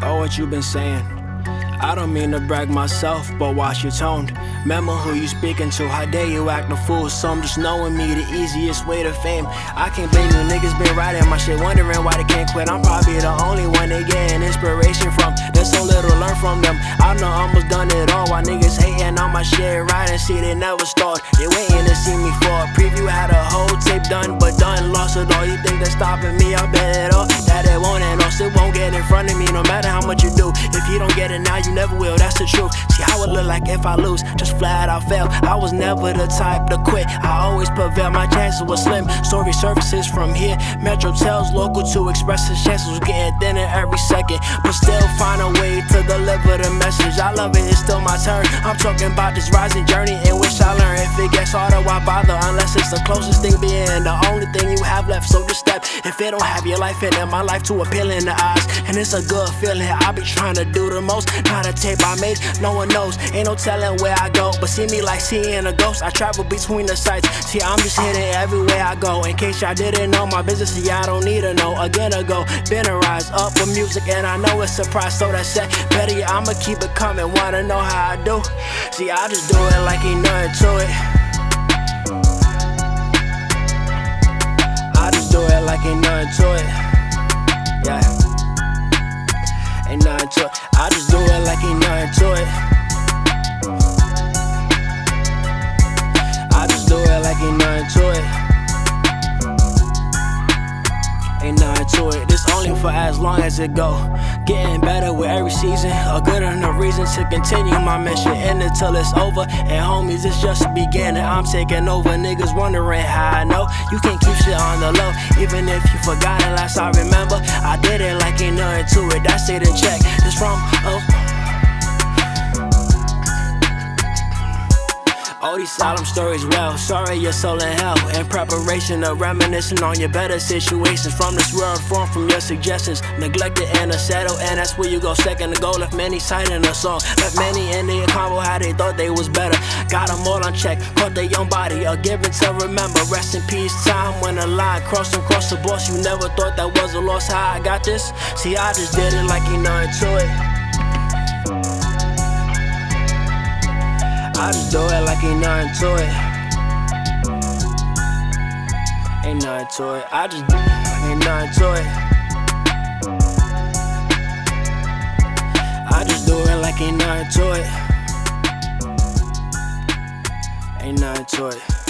Oh, what you've been saying. I don't mean to brag myself, but watch your tone. Remember who you speaking to, how dare you act a fool. Some just knowing me the easiest way to fame. I can't blame you, niggas been riding my shit, wondering why they can't quit. I'm probably the only one they getting inspiration from. There's so little learn from them. I know I'm almost done it all, while niggas hating on my shit, riding, see they never start. They waiting to see me fall. Preview had a whole tape done, but done lost it all. You think they're stopping me? I bet it all If you don't it now, you never will. That's the truth. See how it look like if I lose, just flat out fail. I was never the type to quit. I always prevail. My chances were slim. Story services from here. Metro Tales local to express his chances was getting thinner every second, but still find a way to deliver the message. I love it. It's still my turn. I'm talking about this rising journey in which I learn. If it gets harder, why bother? Unless it's the closest thing being the only thing you have left. So just step. If it don't have your life in it, my life too appealing to eyes, and it's a good feeling. I be trying to do the most. Not a tape I made, no one knows. Ain't no telling where I go, but see me like seeing a ghost. I travel between the sites. See, I'm just hitting everywhere I go. In case y'all didn't know my business, see, I don't need to know. Again, ago, been a rise up with music, and I know it's a surprise. So that's it. Better yet, I'ma keep it coming. Wanna know how I do? See, I just do it like ain't nothing to it. To it. This only for as long as it go. Getting better with every season. A good enough reason to continue my mission. And until it's over. And homies, it's just beginning. I'm taking over. Niggas wondering how I know. You can't keep shit on the low. Even if you forgot it last I remember. I did it like ain't nothing to it. That's it in check. This from oh. All these solemn stories, well, sorry your soul in hell. In preparation of reminiscing on your better situations from this world, formed from your suggestions. Neglected and unsettled, and that's where you go second to go. Left many citing a song, left many in the combo how they thought they was better. Got them all on check, caught their young body, a given to remember. Rest in peace, time when a line crossed and crossed the boss. You never thought that was a loss. How I got this? See, I just did it like ain't nothing to it. I just do it like ain't nothing to it. Ain't nothing to it. I just ain't nothing to it. I just do it like ain't nothing to it. Ain't nothing to it.